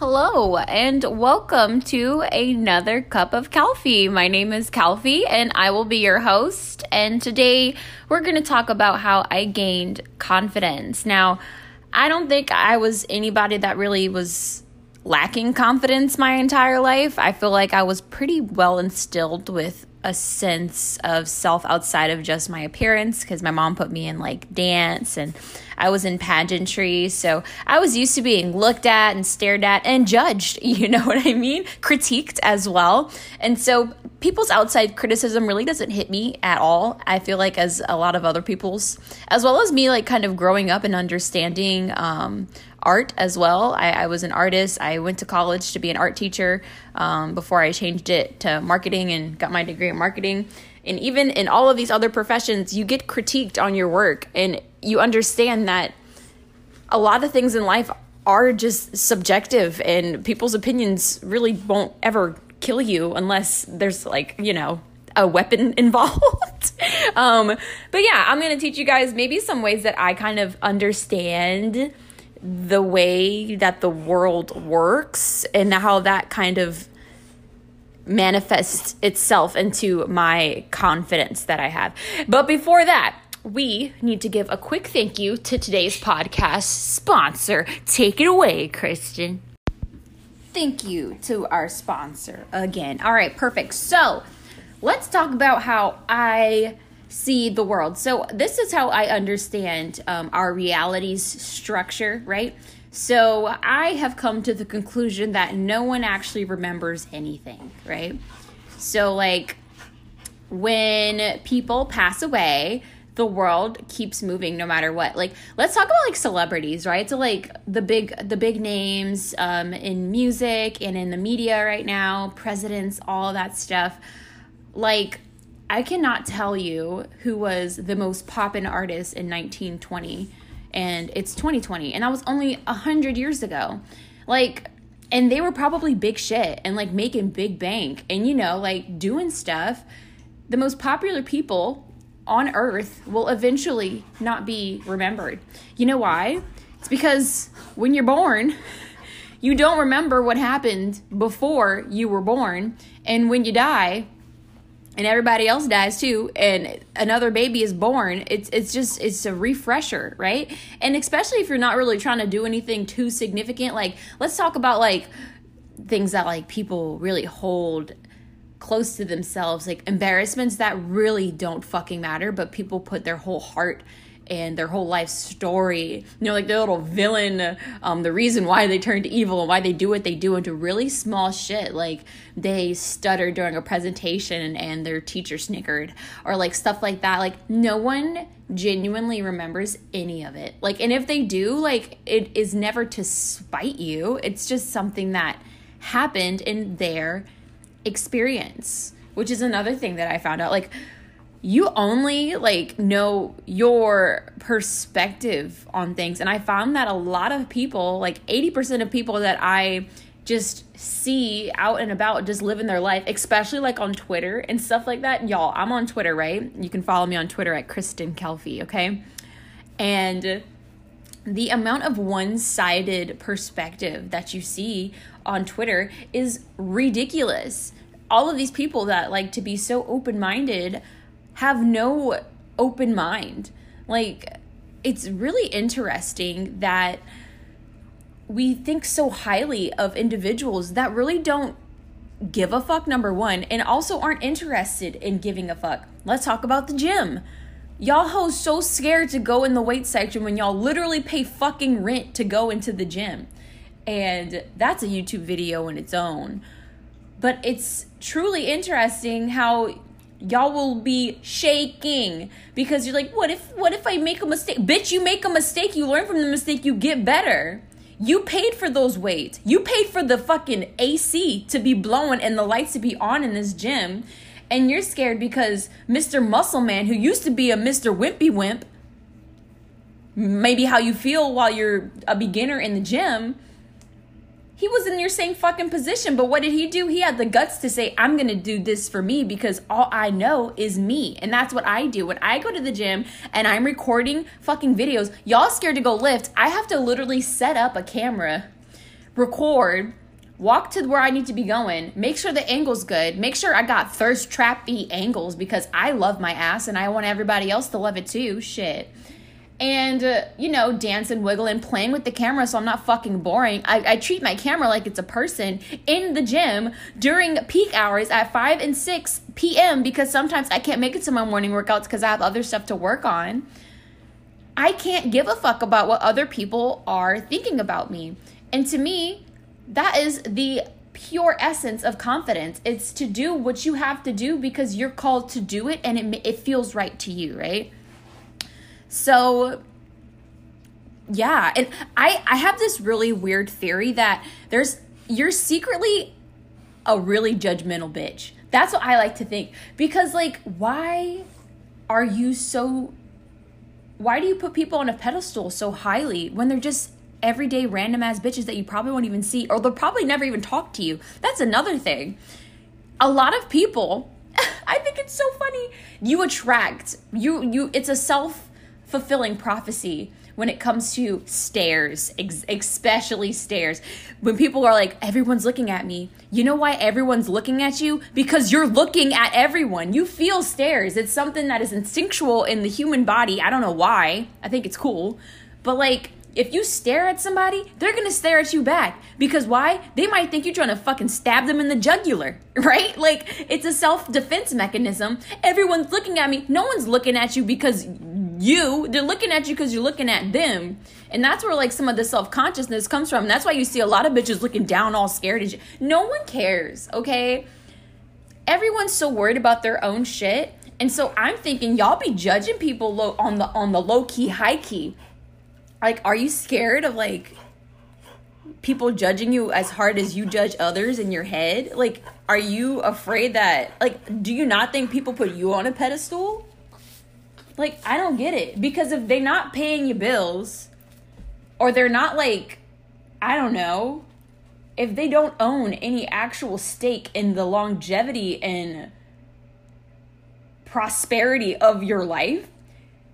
Hello and welcome to another cup of Calfee. My name is Calfee and I will be your host. And today we're going to talk about how I gained confidence. Now, I don't think I was anybody that really was lacking confidence my entire life. I feel like I was pretty well instilled with a sense of self outside of just my appearance because my mom put me in like dance and I was in pageantry. So I was used to being looked at and stared at and judged, you know what I mean? Critiqued as well. And so people's outside criticism really doesn't hit me at all. I feel like as a lot of other people's, as well as me, like kind of growing up and understanding um, art as well. I, I, was an artist. I went to college to be an art teacher um, before I changed it to marketing and got my degree in marketing. And even in all of these other professions, you get critiqued on your work. And you understand that a lot of things in life are just subjective and people's opinions really won't ever kill you unless there's like, you know, a weapon involved. um, but yeah, I'm going to teach you guys maybe some ways that I kind of understand the way that the world works and how that kind of manifests itself into my confidence that I have. But before that, we need to give a quick thank you to today's podcast sponsor. Take it away, Kristen. Thank you to our sponsor again. All right, perfect. So, let's talk about how I see the world. So, this is how I understand um, our reality's structure, right? So, I have come to the conclusion that no one actually remembers anything, right? So, like, when people pass away, the world keeps moving no matter what. Like let's talk about like celebrities right? So like the big the big names um, in music and in the media right now presidents all that stuff. Like i cannot tell you who was the most poppin artist in 1920 and it's 2020 and that was only 100 years ago. Like and they were probably big shit and like making big bank and you know like doing stuff. The most popular people on earth will eventually not be remembered. You know why? It's because when you're born, you don't remember what happened before you were born. And when you die, and everybody else dies too and another baby is born it's it's just it's a refresher right and especially if you're not really trying to do anything too significant like let's talk about like things that like people really hold close to themselves, like embarrassments that really don't fucking matter, but people put their whole heart and their whole life story, you know, like the little villain, um, the reason why they turned evil and why they do what they do into really small shit. Like they stuttered during a presentation and their teacher snickered, or like stuff like that. Like no one genuinely remembers any of it. Like, and if they do, like it is never to spite you, it's just something that happened in their experience, which is another thing that I found out. Like, you only like know your perspective on things. And i found that a lot of people like 80% of people that i just see out and about just living their life especially like on twitter and stuff like that. Y'all i'm on twitter right? You can follow me on twitter at kristen calfee okay? And the amount of one-sided perspective that you see on twitter is ridiculous all of these people that like to be so open minded have no open mind. Like, it's really interesting that we think so highly of individuals that really don't give a fuck, number one, and also aren't interested in giving a fuck. Let's talk about the gym. Y'all hoes so scared to go in the weight section when y'all literally pay fucking rent to go into the gym. And that's a YouTube video in its own. But it's truly interesting how y'all will be shaking because you're like, what if what if I make a mistake? Bitch, you make a mistake, you learn from the mistake, you get better. You paid for those weights. You paid for the fucking AC to be blowing and the lights to be on in this gym. And you're scared because Mr. Muscle Man, who used to be a Mr. Wimpy Wimp, maybe how you feel while you're a beginner in the gym, he was in your same fucking position. But what did he do? He had the guts to say, I'm to do this for me because all I know is me. And that's what I do. When I go to the gym and I'm recording fucking videos, y'all scared to go lift, I have to literally set up a camera record, walk to where I need to be going, make sure the angle's good, make sure I got thirst trappy angles because I love my ass and I want everybody else to love it too. Shit. And, uh, you know, dance and wiggle and playing with the camera so I'm not fucking boring. I, I treat my camera like it's a person in the gym during peak hours at 5 and 6 p.m. because sometimes I can't make it to my morning workouts because I have other stuff to work on. I can't give a fuck about what other people are thinking about me. And to me, that is the pure essence of confidence. It's to do what you have to do because you're called to do it and it, it feels right to you, right? So yeah, and I I have this really weird theory that there's you're secretly a really judgmental bitch. That's what I like to think because like why are you so why do you put people on a pedestal so highly when they're just everyday random ass bitches that you probably won't even see or they'll probably never even talk to you. That's another thing. A lot of people, I think it's so funny. You attract. You you it's a self-fulfilling prophecy when it comes to stares, ex- especially stares. When people are like, everyone's looking at me, you know why everyone's looking at you? Because you're looking at everyone. You feel stares. It's something that is instinctual in the human body. I don't know why. I think it's cool. But like, if you stare at somebody, they're gonna stare at you back. Because why? They might think you're trying to fucking stab them in the jugular, right? Like, it's a self defense mechanism. Everyone's looking at me. No one's looking at you because you, they're looking at you because you're looking at them. And that's where, like, some of the self consciousness comes from. that's why you see a lot of bitches looking down, all scared. No one cares, okay? Everyone's so worried about their own shit. And so I'm thinking y'all be judging people low, on the on the low key, high key like are you scared of like people judging you as hard as you judge others in your head? Like are you afraid that like do you not think people put you on a pedestal? Like i don't get it. Because if they're not paying you bills or they're not like i don't know if they don't own any actual stake in the longevity and prosperity of your life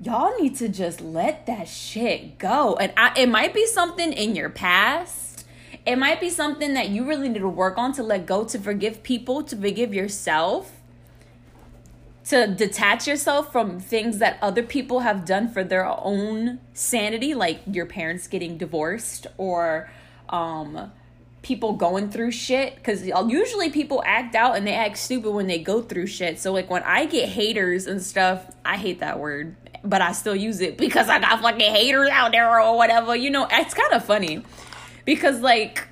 y'all need to just let that shit go. And I, it might be something in your past. It might be something that you really need to work on to let go, to forgive people, to forgive yourself, to detach yourself from things that other people have done for their own sanity, like your parents getting divorced or um, people going through shit because usually people act out and they act stupid when they go through shit so like when i get haters and stuff i hate that word but I still use it because I got fucking haters out there or whatever. You know, it's kind of funny because like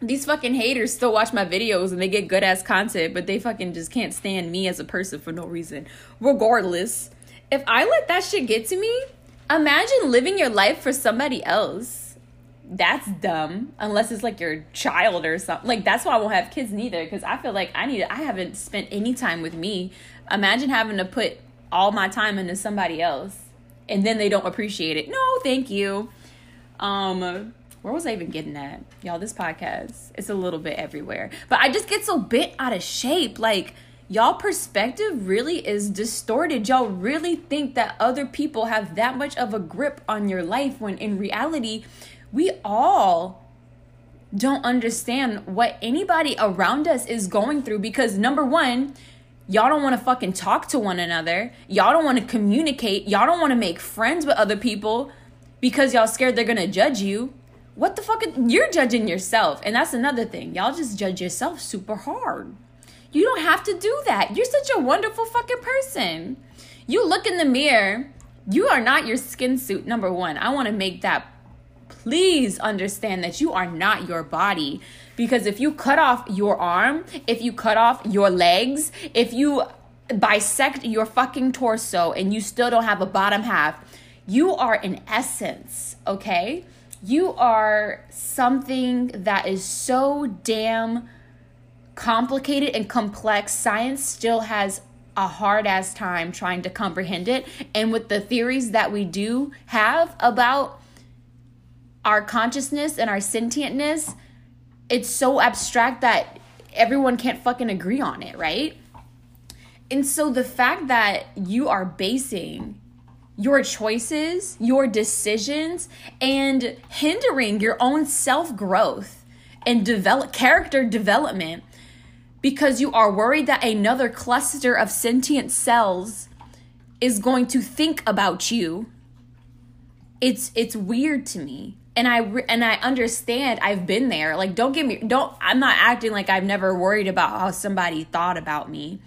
these fucking haters still watch my videos and they get good ass content, but they fucking just can't stand me as a person for no reason. Regardless, if I let that shit get to me, imagine living your life for somebody else. That's dumb. Unless it's like your child or something. Like that's why I won't have kids neither. Because I feel like I need. I haven't spent any time with me. Imagine having to put all my time into somebody else and then they don't appreciate it. No, thank you. Um where was I even getting at? Y'all, this podcast, it's a little bit everywhere. But I just get so bent out of shape. Like, y'all perspective really is distorted. Y'all really think that other people have that much of a grip on your life when in reality, we all don't understand what anybody around us is going through because number one, Y'all don't want to fucking talk to one another. Y'all don't want to communicate. Y'all don't want to make friends with other people because y'all scared they're going to judge you. What the fuck? You're judging yourself. And that's another thing. Y'all just judge yourself super hard. You don't have to do that. You're such a wonderful fucking person. You look in the mirror. You are not your skin suit, number one. I want to make that please understand that you are not your body. Because if you cut off your arm, if you cut off your legs, if you bisect your fucking torso and you still don't have a bottom half, you are in essence, okay? You are something that is so damn complicated and complex. Science still has a hard ass time trying to comprehend it. And with the theories that we do have about our consciousness and our sentientness, it's so abstract that everyone can't fucking agree on it, right? And so the fact that you are basing your choices, your decisions, and hindering your own self growth and develop character development because you are worried that another cluster of sentient cells is going to think about you. It's it's weird to me. And I and I understand I've been there. Like don't get me don't I'm not acting like I've never worried about how somebody thought about me.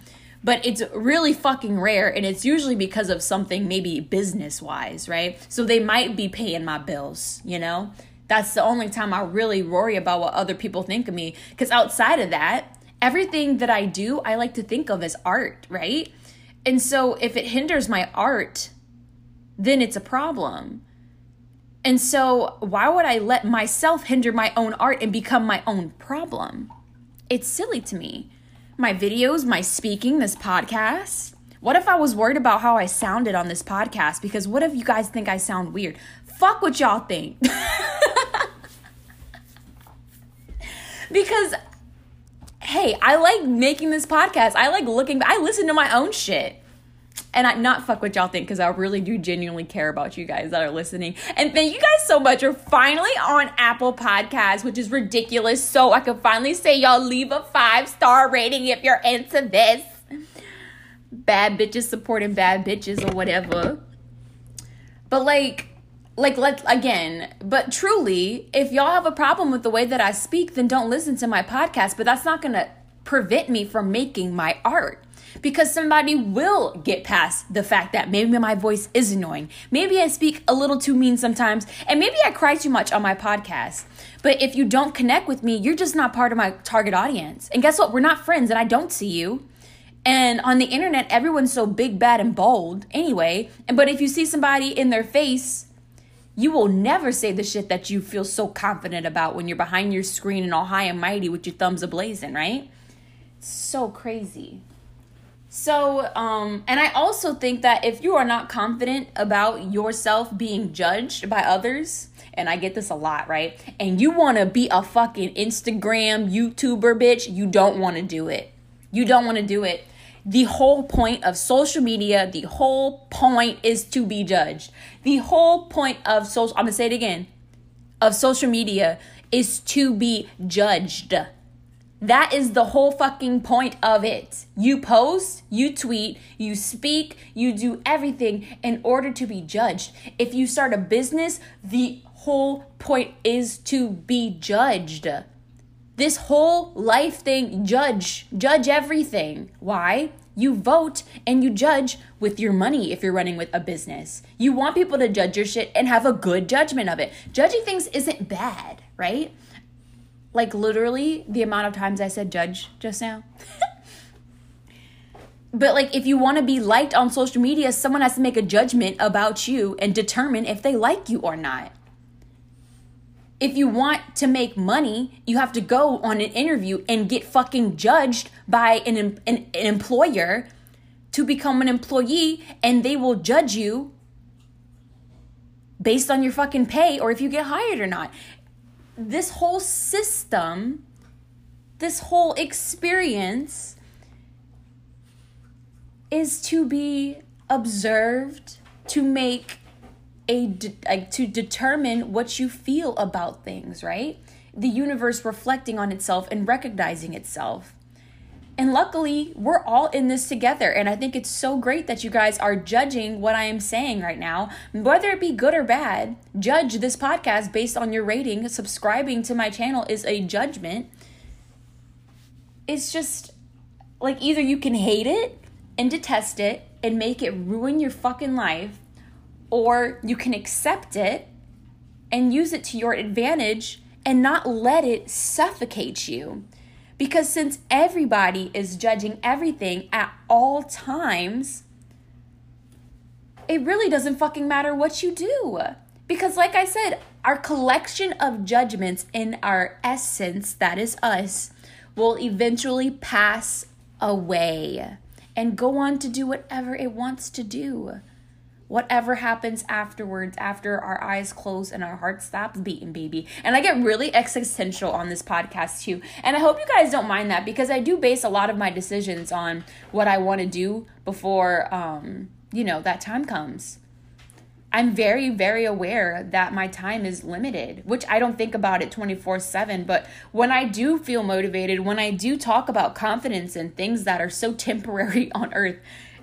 But it's really fucking rare and it's usually because of something maybe business wise right? So they might be paying my bills you know? That's the only time i really worry about what other people think of me. Because outside of that everything that i do i like to think of as art right? And so if it hinders my art then it's a problem and so why would i let myself hinder my own art and become my own problem it's silly to me my videos, my speaking, this podcast? What if I was worried about how I sounded on this podcast? Because what if you guys think I sound weird? Fuck what y'all think. because hey, I like making this podcast. I like looking I listen to my own shit and I not fuck what y'all think because I really do genuinely care about you guys that are listening. And thank you guys so much. We're finally on Apple Podcasts, which is ridiculous. So I can finally say y'all leave a five star rating if you're into this. Bad bitches supporting bad bitches or whatever. But like like let again but truly if y'all have a problem with the way that i speak then don't listen to my podcast but that's not gonna prevent me from making my art because somebody will get past the fact that maybe my voice is annoying. Maybe I speak a little too mean sometimes, and maybe I cry too much on my podcast. But if you don't connect with me, you're just not part of my target audience. And guess what? We're not friends, and I don't see you. And on the internet, everyone's so big, bad, and bold anyway. And but if you see somebody in their face, you will never say the shit that you feel so confident about when you're behind your screen and all high and mighty with your thumbs ablazing, right? so crazy. So, um, and I also think that if you are not confident about yourself being judged by others, and I get this a lot, right? And you want to be a fucking Instagram YouTuber bitch, you don't want to do it. You don't want to do it. The whole point of social media, the whole point is to be judged. The whole point of social, I'm going to say it again, of social media is to be judged. That is the whole fucking point of it. You post, you tweet, you speak, you do everything in order to be judged. If you start a business, the whole point is to be judged. This whole life thing, judge, judge everything. Why? You vote and you judge with your money if you're running with a business. You want people to judge your shit and have a good judgment of it. Judging things isn't bad, right? Like literally the amount of times I said judge just now. but like if you want to be liked on social media, someone has to make a judgment about you and determine if they like you or not. If you want to make money, you have to go on an interview and get fucking judged by an, an, an employer to become an employee and they will judge you based on your fucking pay or if you get hired or not this whole system, this whole experience is to be observed to make a like to determine what you feel about things, right? The universe reflecting on itself and recognizing itself. And luckily, we're all in this together. And I think it's so great that you guys are judging what I am saying right now, whether it be good or bad. Judge this podcast based on your rating. Subscribing to my channel is a judgment. It's just like either you can hate it and detest it and make it ruin your fucking life, or you can accept it and use it to your advantage and not let it suffocate you. Because since everybody is judging everything at all times, it really doesn't fucking matter what you do. Because, like I said, our collection of judgments in our essence, that is us, will eventually pass away and go on to do whatever it wants to do whatever happens afterwards after our eyes close and our heart stops beating baby and i get really existential on this podcast too and i hope you guys don't mind that because i do base a lot of my decisions on what i want to do before um you know that time comes I'm very, very aware that my time is limited, which I don't think about it 24 7. But when I do feel motivated, when I do talk about confidence and things that are so temporary on earth,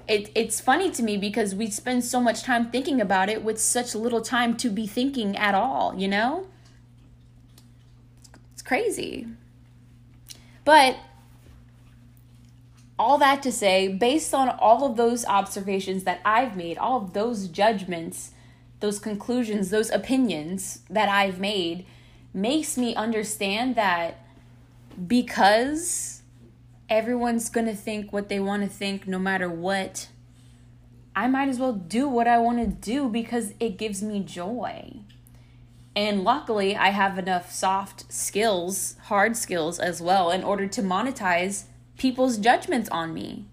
it, it's funny to me because we spend so much time thinking about it with such little time to be thinking at all, you know? It's crazy. But all that to say, based on all of those observations that I've made, all of those judgments, those conclusions, those opinions that I've made, makes me understand that because everyone's going to think what they want to think no matter what, I might as well do what I want to do because it gives me joy. And luckily, I have enough soft skills, hard skills as well, in order to monetize people's judgments on me.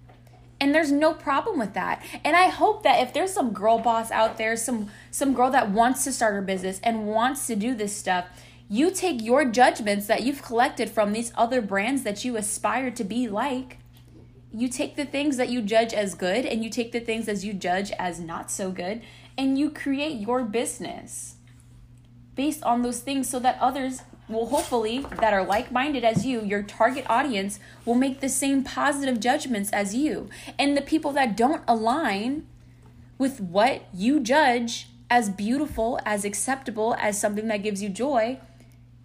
And there's no problem with that. And I hope that if there's some girl boss out there, some some girl that wants to start her business and wants to do this stuff, you take your judgments that you've collected from these other brands that you aspire to be like. You take the things that you judge as good and you take the things as you judge as not so good and you create your business based on those things so that others will hopefully that are like-minded as you your target audience will make the same positive judgments as you and the people that don't align with what you judge as beautiful as acceptable as something that gives you joy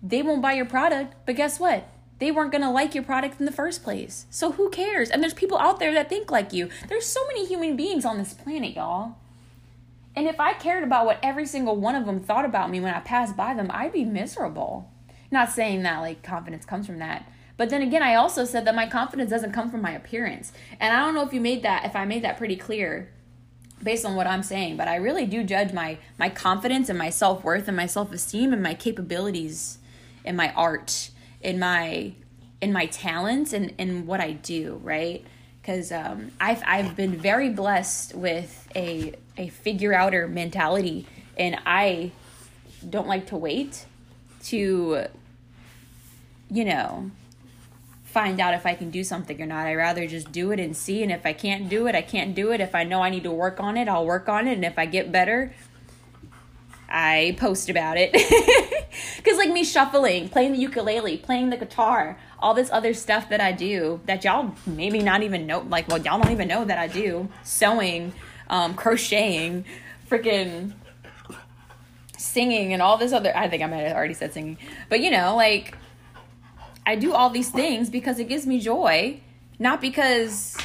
they won't buy your product but guess what they weren't going to like your product in the first place so who cares and there's people out there that think like you there's so many human beings on this planet y'all and if I cared about what every single one of them thought about me when I passed by them, I'd be miserable. Not saying that like confidence comes from that. But then again, I also said that my confidence doesn't come from my appearance. And I don't know if you made that if I made that pretty clear based on what I'm saying, but I really do judge my my confidence and my self-worth and my self-esteem and my capabilities in my art, in my in my talents and in what I do, right? Cuz um I've I've been very blessed with a a figure outer mentality and I don't like to wait to, you know, find out if I can do something or not. I rather just do it and see. And if I can't do it, I can't do it. If I know I need to work on it, I'll work on it. And if I get better, I post about it. Because, like me shuffling, playing the ukulele, playing the guitar, all this other stuff that I do that y'all maybe not even know, like, well, y'all don't even know that I do sewing, um, crocheting, freaking singing and all this other I think I might have already said singing. But you know, like I do all these things because it gives me joy, not because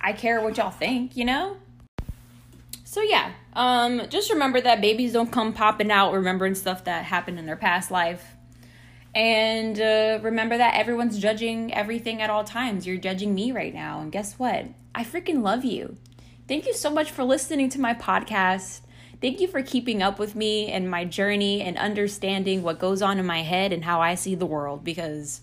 I care what y'all think, you know? So yeah, um just remember that babies don't come popping out remembering stuff that happened in their past life. And uh, remember that everyone's judging everything at all times. You're judging me right now. And guess what? I freaking love you. Thank you so much for listening to my podcast. Thank you for keeping up with me and my journey and understanding what goes on in my head and how I see the world because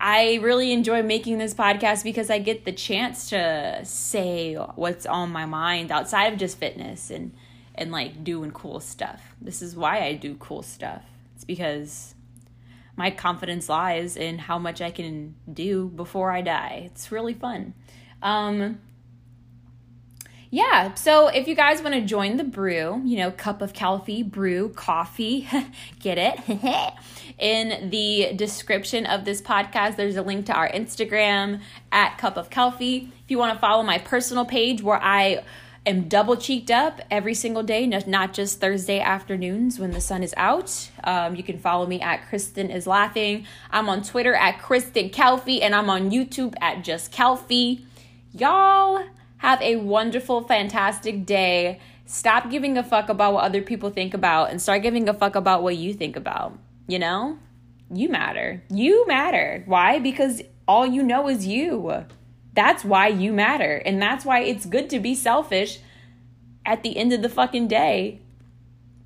I really enjoy making this podcast because I get the chance to say what's on my mind outside of just fitness and and like doing cool stuff. This is why I do cool stuff. It's because my confidence lies in how much I can do before I die. It's really fun. Um, yeah, so if you guys want to join the brew, you know, cup of coffee, brew, coffee, get it? In the description of this podcast, there's a link to our Instagram at cup of Calfee. If you want to follow my personal page where I am double cheeked up every single day, not just Thursday afternoons when the sun is out. Um, you can follow me at Kristen is laughing. I'm on Twitter at Kristen Calfee, and I'm on YouTube at just Calfee. Y'all have a wonderful, fantastic day. Stop giving a fuck about what other people think about and start giving a fuck about what you think about. You know? You matter. You matter. Why? Because all you know is you. That's why you matter. And that's why it's good to be selfish at the end of the fucking day.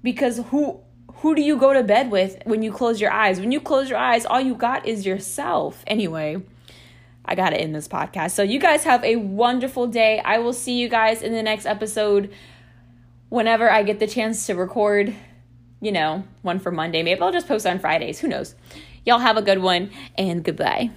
Because who who do you go to bed with when you close your eyes? When you close your eyes, all you got is yourself. Anyway, I got to end this podcast. So, you guys have a wonderful day. I will see you guys in the next episode whenever I get the chance to record, you know, one for Monday. Maybe I'll just post on Fridays. Who knows? Y'all have a good one and goodbye.